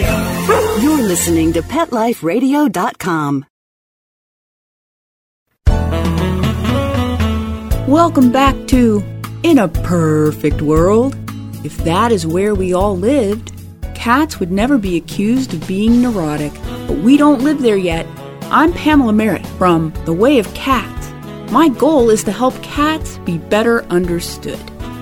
You're listening to PetLifeRadio.com. Welcome back to In a Perfect World. If that is where we all lived, cats would never be accused of being neurotic. But we don't live there yet. I'm Pamela Merritt from The Way of Cats. My goal is to help cats be better understood.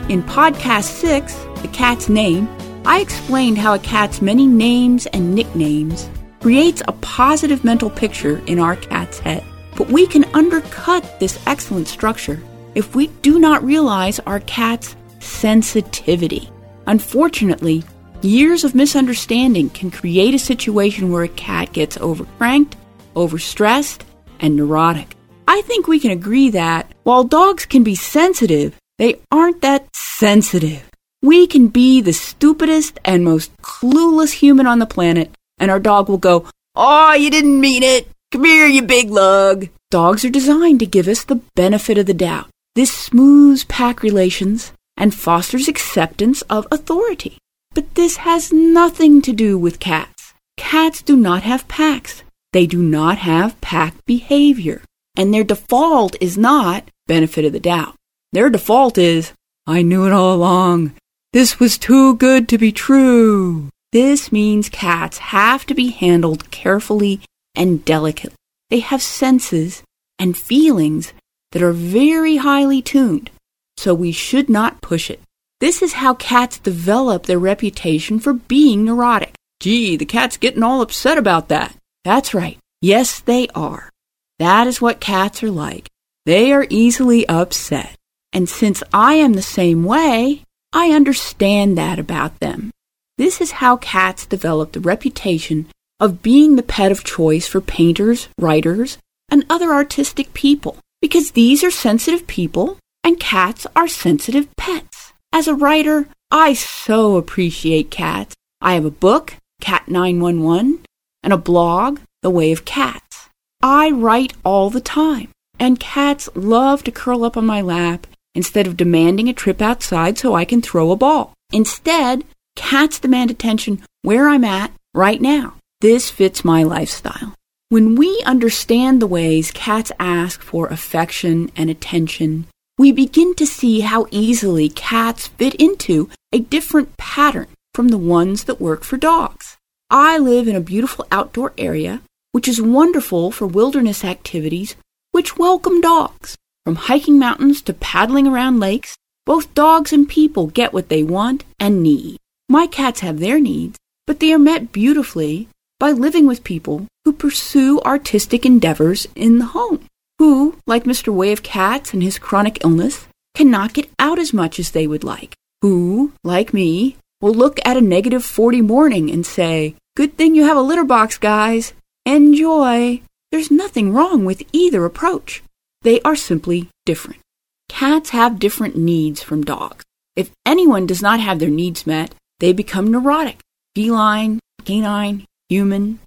In podcast 6, The Cat's Name, I explained how a cat's many names and nicknames creates a positive mental picture in our cat's head. But we can undercut this excellent structure if we do not realize our cat's sensitivity. Unfortunately, years of misunderstanding can create a situation where a cat gets overcranked, overstressed, and neurotic. I think we can agree that while dogs can be sensitive, they aren't that sensitive. We can be the stupidest and most clueless human on the planet, and our dog will go, Oh, you didn't mean it. Come here, you big lug. Dogs are designed to give us the benefit of the doubt. This smooths pack relations and fosters acceptance of authority. But this has nothing to do with cats. Cats do not have packs. They do not have pack behavior. And their default is not benefit of the doubt. Their default is, I knew it all along. This was too good to be true. This means cats have to be handled carefully and delicately. They have senses and feelings that are very highly tuned, so we should not push it. This is how cats develop their reputation for being neurotic. Gee, the cat's getting all upset about that. That's right. Yes, they are. That is what cats are like. They are easily upset. And since I am the same way, I understand that about them. This is how cats develop the reputation of being the pet of choice for painters, writers, and other artistic people because these are sensitive people and cats are sensitive pets. As a writer, I so appreciate cats. I have a book, Cat 911, and a blog, The Way of Cats. I write all the time, and cats love to curl up on my lap instead of demanding a trip outside so I can throw a ball. Instead, cats demand attention where I'm at right now. This fits my lifestyle. When we understand the ways cats ask for affection and attention, we begin to see how easily cats fit into a different pattern from the ones that work for dogs. I live in a beautiful outdoor area, which is wonderful for wilderness activities which welcome dogs. From hiking mountains to paddling around lakes, both dogs and people get what they want and need. My cats have their needs, but they are met beautifully by living with people who pursue artistic endeavors in the home, who, like Mr. Way of Cats and his chronic illness, cannot get out as much as they would like, who, like me, will look at a negative 40 morning and say, Good thing you have a litter box, guys. Enjoy. There's nothing wrong with either approach. They are simply different. Cats have different needs from dogs. If anyone does not have their needs met, they become neurotic, feline, canine, human.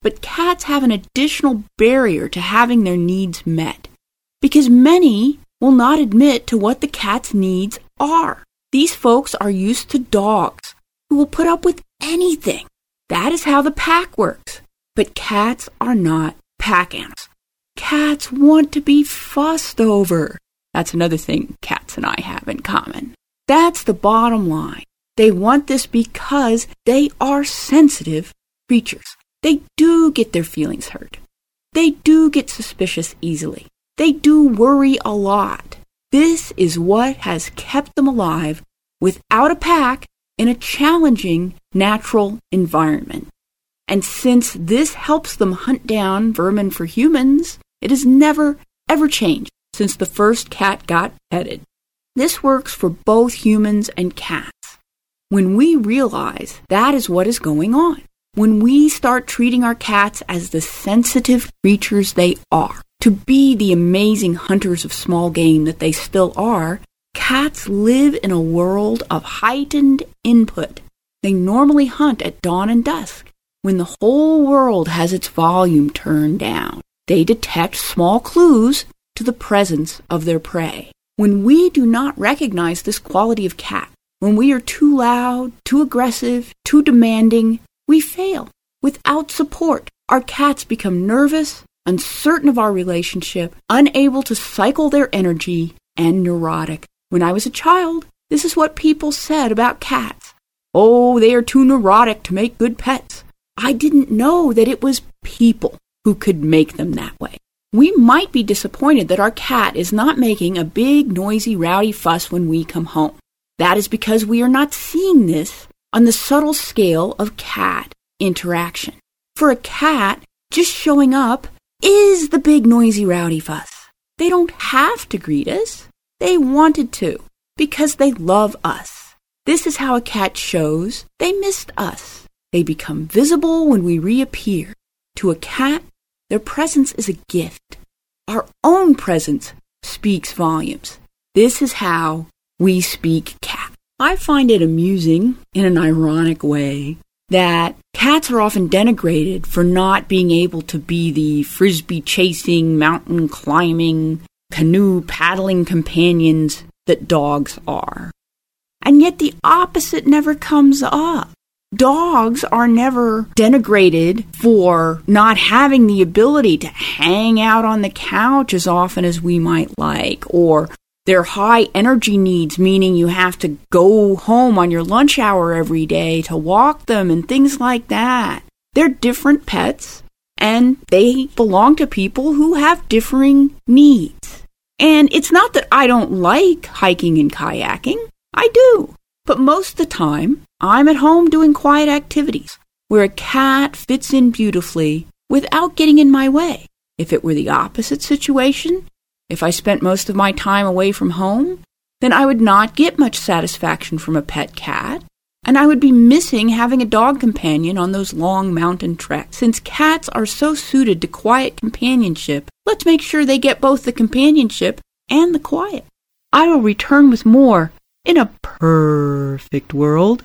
But cats have an additional barrier to having their needs met because many will not admit to what the cat's needs are. These folks are used to dogs who will put up with anything. That is how the pack works. But cats are not pack animals. Cats want to be fussed over. That's another thing cats and I have in common. That's the bottom line. They want this because they are sensitive creatures. They do get their feelings hurt. They do get suspicious easily. They do worry a lot. This is what has kept them alive without a pack in a challenging natural environment. And since this helps them hunt down vermin for humans, it has never, ever changed since the first cat got petted. This works for both humans and cats. When we realize that is what is going on, when we start treating our cats as the sensitive creatures they are, to be the amazing hunters of small game that they still are, cats live in a world of heightened input. They normally hunt at dawn and dusk, when the whole world has its volume turned down. They detect small clues to the presence of their prey. When we do not recognize this quality of cat, when we are too loud, too aggressive, too demanding, we fail. Without support, our cats become nervous, uncertain of our relationship, unable to cycle their energy, and neurotic. When I was a child, this is what people said about cats. Oh, they are too neurotic to make good pets. I didn't know that it was people who could make them that way. We might be disappointed that our cat is not making a big, noisy, rowdy fuss when we come home. That is because we are not seeing this on the subtle scale of cat interaction. For a cat, just showing up is the big, noisy, rowdy fuss. They don't have to greet us. They wanted to because they love us. This is how a cat shows they missed us. They become visible when we reappear. To a cat, their presence is a gift. Our own presence speaks volumes. This is how we speak cat. I find it amusing in an ironic way that cats are often denigrated for not being able to be the frisbee chasing, mountain climbing, canoe paddling companions that dogs are. And yet the opposite never comes up. Dogs are never denigrated for not having the ability to hang out on the couch as often as we might like, or their high energy needs, meaning you have to go home on your lunch hour every day to walk them and things like that. They're different pets and they belong to people who have differing needs. And it's not that I don't like hiking and kayaking, I do. But most of the time, I'm at home doing quiet activities where a cat fits in beautifully without getting in my way. If it were the opposite situation, if I spent most of my time away from home, then I would not get much satisfaction from a pet cat, and I would be missing having a dog companion on those long mountain treks. Since cats are so suited to quiet companionship, let's make sure they get both the companionship and the quiet. I will return with more in a perfect world.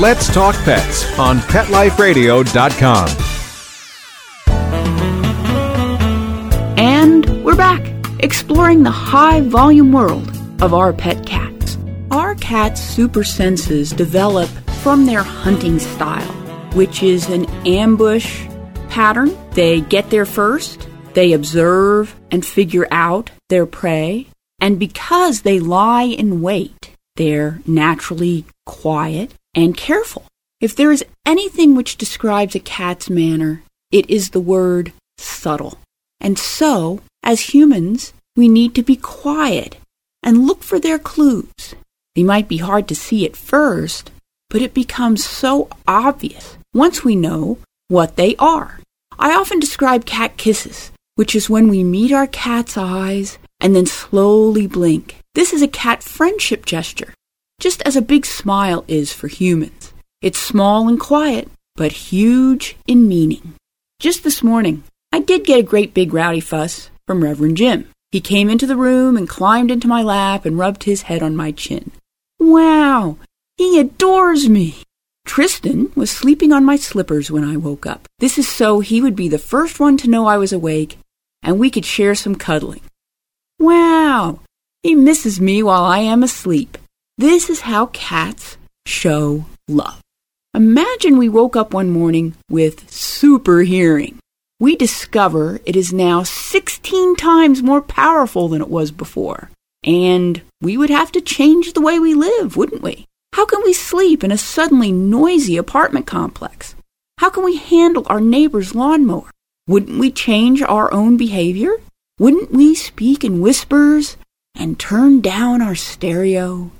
Let's Talk Pets on PetLifeRadio.com. And we're back, exploring the high volume world of our pet cats. Our cats' super senses develop from their hunting style, which is an ambush pattern. They get there first, they observe and figure out their prey, and because they lie in wait, they're naturally quiet and careful. If there is anything which describes a cat's manner, it is the word subtle. And so, as humans, we need to be quiet and look for their clues. They might be hard to see at first, but it becomes so obvious once we know what they are. I often describe cat kisses, which is when we meet our cat's eyes and then slowly blink. This is a cat friendship gesture just as a big smile is for humans. It's small and quiet, but huge in meaning. Just this morning, I did get a great big rowdy fuss from Reverend Jim. He came into the room and climbed into my lap and rubbed his head on my chin. Wow, he adores me. Tristan was sleeping on my slippers when I woke up. This is so he would be the first one to know I was awake and we could share some cuddling. Wow, he misses me while I am asleep. This is how cats show love. Imagine we woke up one morning with super hearing. We discover it is now 16 times more powerful than it was before. And we would have to change the way we live, wouldn't we? How can we sleep in a suddenly noisy apartment complex? How can we handle our neighbor's lawnmower? Wouldn't we change our own behavior? Wouldn't we speak in whispers and turn down our stereo?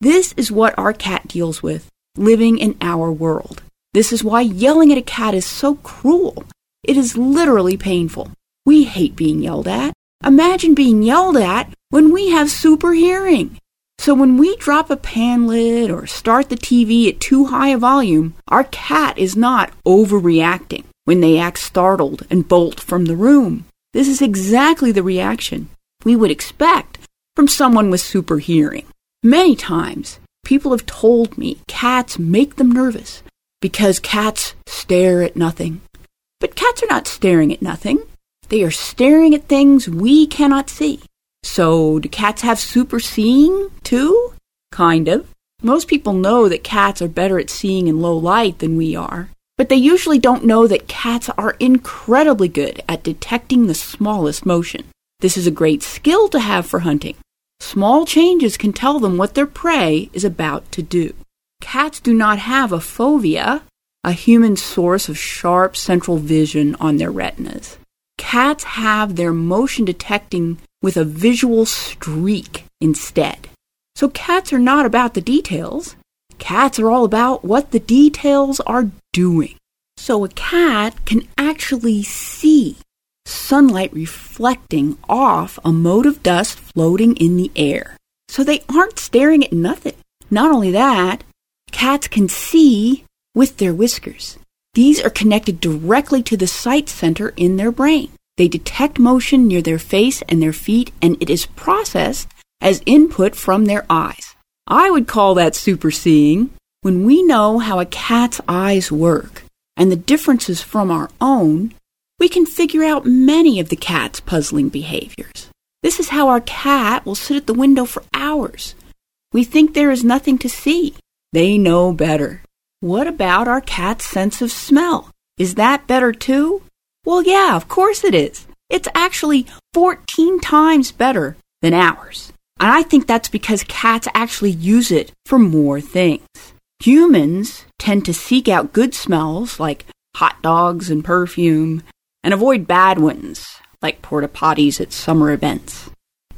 This is what our cat deals with, living in our world. This is why yelling at a cat is so cruel. It is literally painful. We hate being yelled at. Imagine being yelled at when we have super hearing. So when we drop a pan lid or start the TV at too high a volume, our cat is not overreacting when they act startled and bolt from the room. This is exactly the reaction we would expect from someone with super hearing. Many times, people have told me cats make them nervous because cats stare at nothing. But cats are not staring at nothing. They are staring at things we cannot see. So, do cats have super seeing too? Kind of. Most people know that cats are better at seeing in low light than we are, but they usually don't know that cats are incredibly good at detecting the smallest motion. This is a great skill to have for hunting. Small changes can tell them what their prey is about to do. Cats do not have a fovea, a human source of sharp central vision on their retinas. Cats have their motion detecting with a visual streak instead. So cats are not about the details. Cats are all about what the details are doing. So a cat can actually see sunlight reflecting off a mote of dust floating in the air. So they aren't staring at nothing. Not only that, cats can see with their whiskers. These are connected directly to the sight center in their brain. They detect motion near their face and their feet, and it is processed as input from their eyes. I would call that super seeing. When we know how a cat's eyes work and the differences from our own, we can figure out many of the cat's puzzling behaviors. This is how our cat will sit at the window for hours. We think there is nothing to see. They know better. What about our cat's sense of smell? Is that better too? Well, yeah, of course it is. It's actually 14 times better than ours. And I think that's because cats actually use it for more things. Humans tend to seek out good smells like hot dogs and perfume, and avoid bad ones, like porta potties at summer events.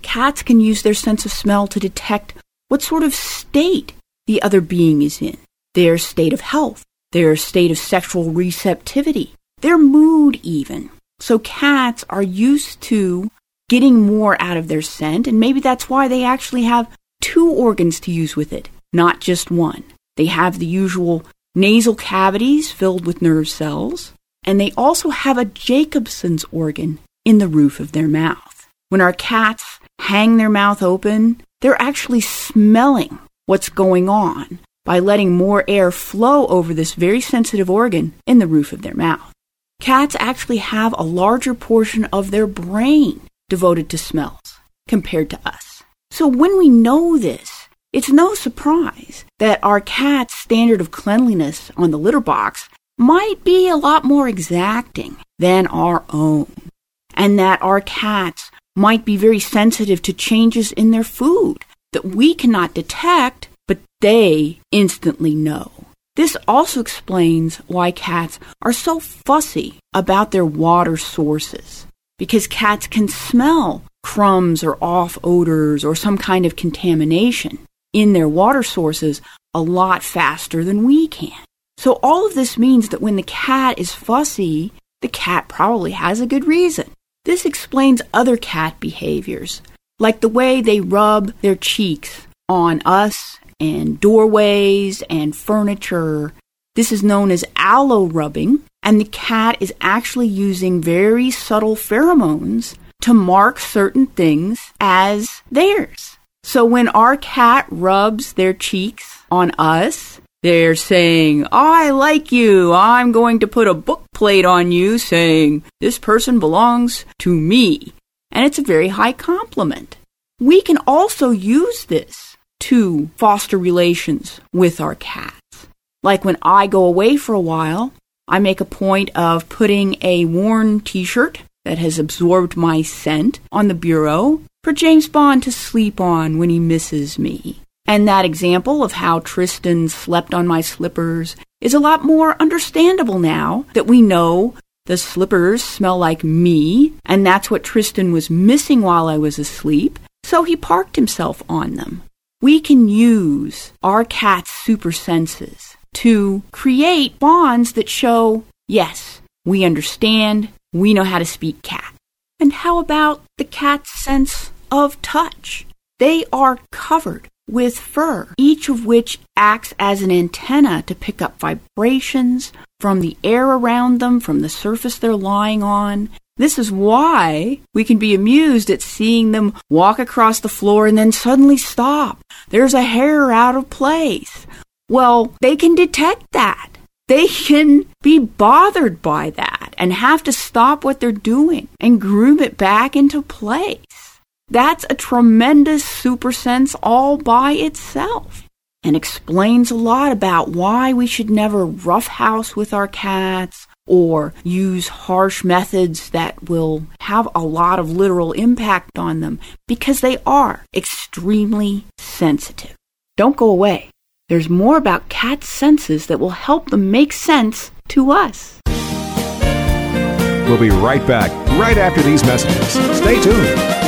Cats can use their sense of smell to detect what sort of state the other being is in, their state of health, their state of sexual receptivity, their mood, even. So cats are used to getting more out of their scent, and maybe that's why they actually have two organs to use with it, not just one. They have the usual nasal cavities filled with nerve cells, and they also have a Jacobson's organ in the roof of their mouth. When our cats hang their mouth open, they're actually smelling what's going on by letting more air flow over this very sensitive organ in the roof of their mouth. Cats actually have a larger portion of their brain devoted to smells compared to us. So when we know this, it's no surprise that our cat's standard of cleanliness on the litter box might be a lot more exacting than our own, and that our cats might be very sensitive to changes in their food that we cannot detect, but they instantly know. This also explains why cats are so fussy about their water sources, because cats can smell crumbs or off odors or some kind of contamination in their water sources a lot faster than we can. So all of this means that when the cat is fussy, the cat probably has a good reason. This explains other cat behaviors, like the way they rub their cheeks on us and doorways and furniture. This is known as allo rubbing, and the cat is actually using very subtle pheromones to mark certain things as theirs. So when our cat rubs their cheeks on us, they're saying, oh, I like you. I'm going to put a book plate on you saying, this person belongs to me. And it's a very high compliment. We can also use this to foster relations with our cats. Like when I go away for a while, I make a point of putting a worn t shirt that has absorbed my scent on the bureau for James Bond to sleep on when he misses me. And that example of how Tristan slept on my slippers is a lot more understandable now that we know the slippers smell like me, and that's what Tristan was missing while I was asleep, so he parked himself on them. We can use our cat's super senses to create bonds that show, yes, we understand, we know how to speak cat. And how about the cat's sense of touch? They are covered with fur, each of which acts as an antenna to pick up vibrations from the air around them, from the surface they're lying on. This is why we can be amused at seeing them walk across the floor and then suddenly stop. There's a hair out of place. Well, they can detect that. They can be bothered by that and have to stop what they're doing and groom it back into place. That's a tremendous super sense all by itself and explains a lot about why we should never roughhouse with our cats or use harsh methods that will have a lot of literal impact on them because they are extremely sensitive. Don't go away. There's more about cats' senses that will help them make sense to us. We'll be right back right after these messages. Stay tuned.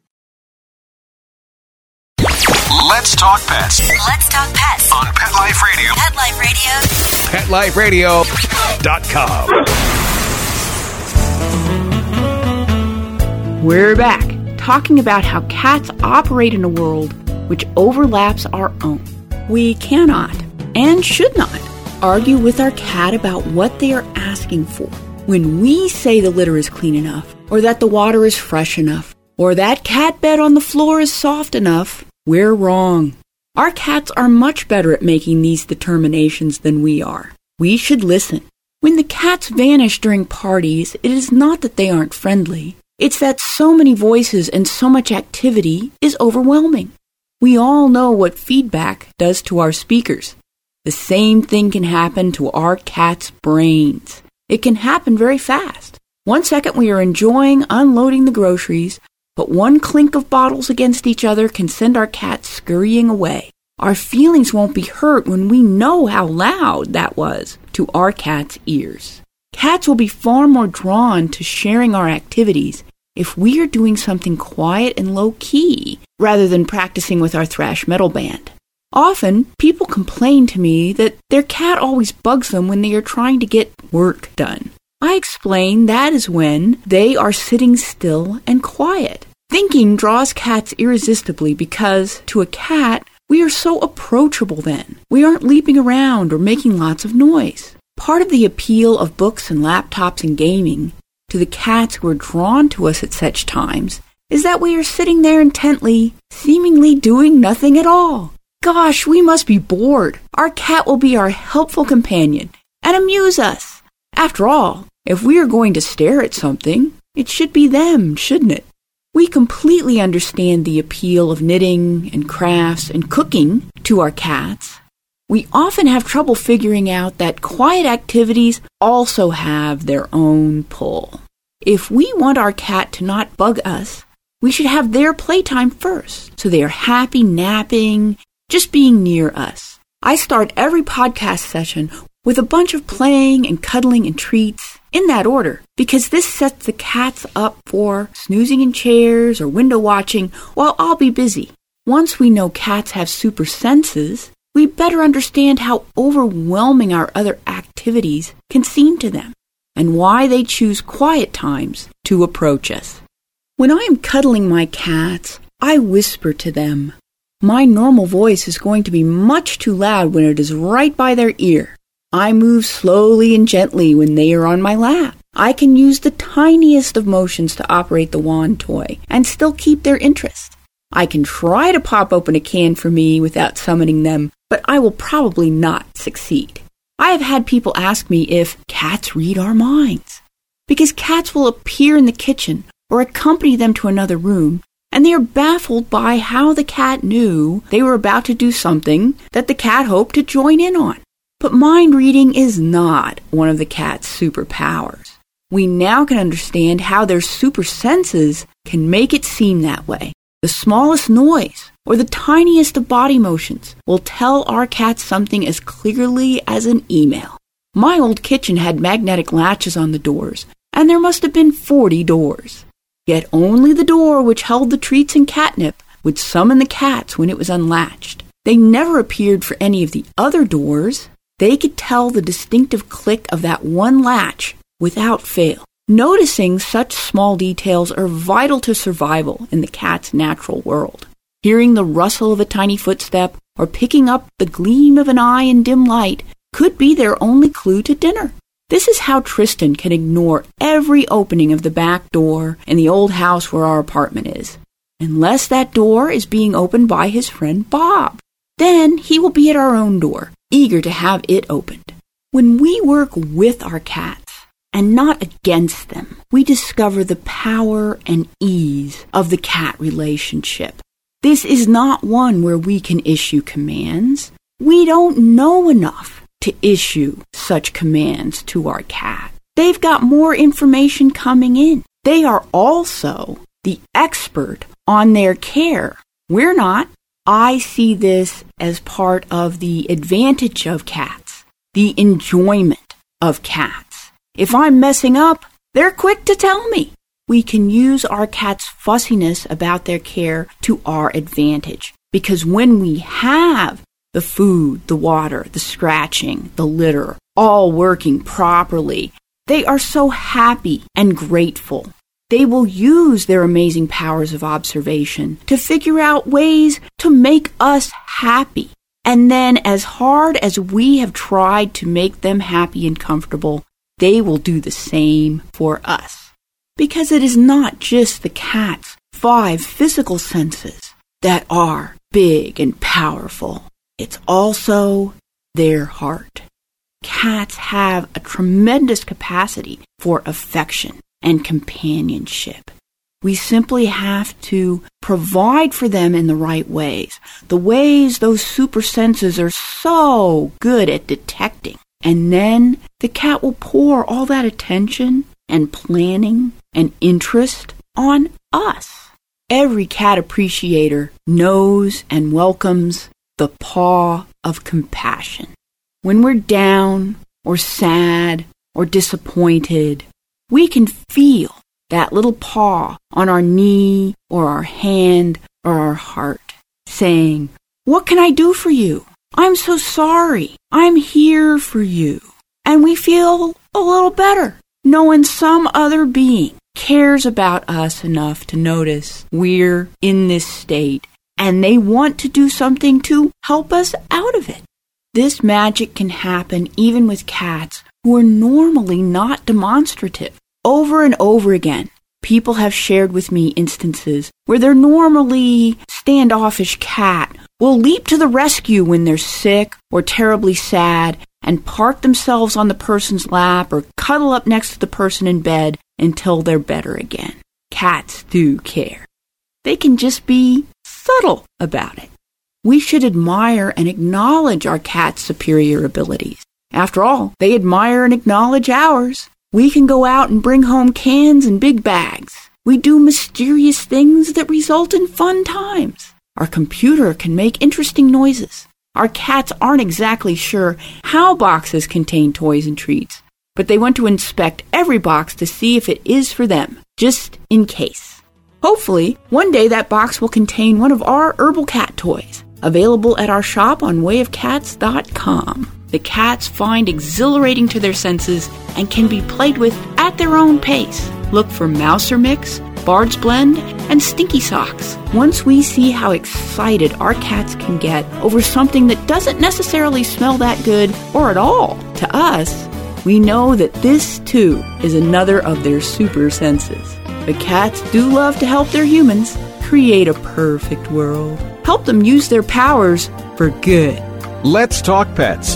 Let's talk pets Let's talk pets on Pet Life Radio. Pet Life Radio. PetLifeRadio.com. We're back talking about how cats operate in a world which overlaps our own. We cannot and should not argue with our cat about what they are asking for. When we say the litter is clean enough, or that the water is fresh enough, or that cat bed on the floor is soft enough, we're wrong. Our cats are much better at making these determinations than we are. We should listen. When the cats vanish during parties, it is not that they aren't friendly. It's that so many voices and so much activity is overwhelming. We all know what feedback does to our speakers. The same thing can happen to our cat's brains. It can happen very fast. One second we are enjoying unloading the groceries, but one clink of bottles against each other can send our cat scurrying away. Our feelings won't be hurt when we know how loud that was to our cat's ears. Cats will be far more drawn to sharing our activities if we are doing something quiet and low key rather than practicing with our thrash metal band. Often, people complain to me that their cat always bugs them when they are trying to get work done. I explain that is when they are sitting still and quiet. Thinking draws cats irresistibly because, to a cat, we are so approachable then. We aren't leaping around or making lots of noise. Part of the appeal of books and laptops and gaming to the cats who are drawn to us at such times is that we are sitting there intently, seemingly doing nothing at all. Gosh, we must be bored. Our cat will be our helpful companion and amuse us. After all, if we are going to stare at something, it should be them, shouldn't it? We completely understand the appeal of knitting and crafts and cooking to our cats. We often have trouble figuring out that quiet activities also have their own pull. If we want our cat to not bug us, we should have their playtime first, so they are happy napping, just being near us. I start every podcast session with a bunch of playing and cuddling and treats in that order because this sets the cats up for snoozing in chairs or window watching while I'll be busy. Once we know cats have super senses, we better understand how overwhelming our other activities can seem to them and why they choose quiet times to approach us. When I am cuddling my cats, I whisper to them. My normal voice is going to be much too loud when it is right by their ear. I move slowly and gently when they are on my lap. I can use the tiniest of motions to operate the wand toy and still keep their interest. I can try to pop open a can for me without summoning them, but I will probably not succeed. I have had people ask me if cats read our minds. Because cats will appear in the kitchen or accompany them to another room, and they are baffled by how the cat knew they were about to do something that the cat hoped to join in on. But mind reading is not one of the cat's superpowers. We now can understand how their super senses can make it seem that way. The smallest noise or the tiniest of body motions will tell our cats something as clearly as an email. My old kitchen had magnetic latches on the doors, and there must have been 40 doors. Yet only the door which held the treats and catnip would summon the cats when it was unlatched. They never appeared for any of the other doors. They could tell the distinctive click of that one latch without fail. Noticing such small details are vital to survival in the cat's natural world. Hearing the rustle of a tiny footstep or picking up the gleam of an eye in dim light could be their only clue to dinner. This is how Tristan can ignore every opening of the back door in the old house where our apartment is, unless that door is being opened by his friend Bob. Then he will be at our own door, eager to have it opened. When we work with our cats and not against them, we discover the power and ease of the cat relationship. This is not one where we can issue commands. We don't know enough to issue such commands to our cat. They've got more information coming in. They are also the expert on their care. We're not. I see this as part of the advantage of cats, the enjoyment of cats. If I'm messing up, they're quick to tell me. We can use our cat's fussiness about their care to our advantage because when we have the food, the water, the scratching, the litter, all working properly. They are so happy and grateful. They will use their amazing powers of observation to figure out ways to make us happy. And then, as hard as we have tried to make them happy and comfortable, they will do the same for us. Because it is not just the cat's five physical senses that are big and powerful. It's also their heart. Cats have a tremendous capacity for affection and companionship. We simply have to provide for them in the right ways, the ways those super senses are so good at detecting. And then the cat will pour all that attention and planning and interest on us. Every cat appreciator knows and welcomes the paw of compassion. When we're down or sad or disappointed, we can feel that little paw on our knee or our hand or our heart saying, What can I do for you? I'm so sorry. I'm here for you. And we feel a little better knowing some other being cares about us enough to notice we're in this state and they want to do something to help us out of it. This magic can happen even with cats who are normally not demonstrative. Over and over again, people have shared with me instances where their normally standoffish cat will leap to the rescue when they're sick or terribly sad and park themselves on the person's lap or cuddle up next to the person in bed until they're better again. Cats do care. They can just be subtle about it. We should admire and acknowledge our cat's superior abilities. After all, they admire and acknowledge ours. We can go out and bring home cans and big bags. We do mysterious things that result in fun times. Our computer can make interesting noises. Our cats aren't exactly sure how boxes contain toys and treats, but they want to inspect every box to see if it is for them, just in case. Hopefully, one day that box will contain one of our herbal cat toys, available at our shop on wayofcats.com. The cats find exhilarating to their senses and can be played with at their own pace. Look for Mouser Mix, Bard's Blend, and Stinky Socks. Once we see how excited our cats can get over something that doesn't necessarily smell that good or at all to us, we know that this too is another of their super senses. But cats do love to help their humans Create a perfect world. Help them use their powers for good. Let's Talk Pets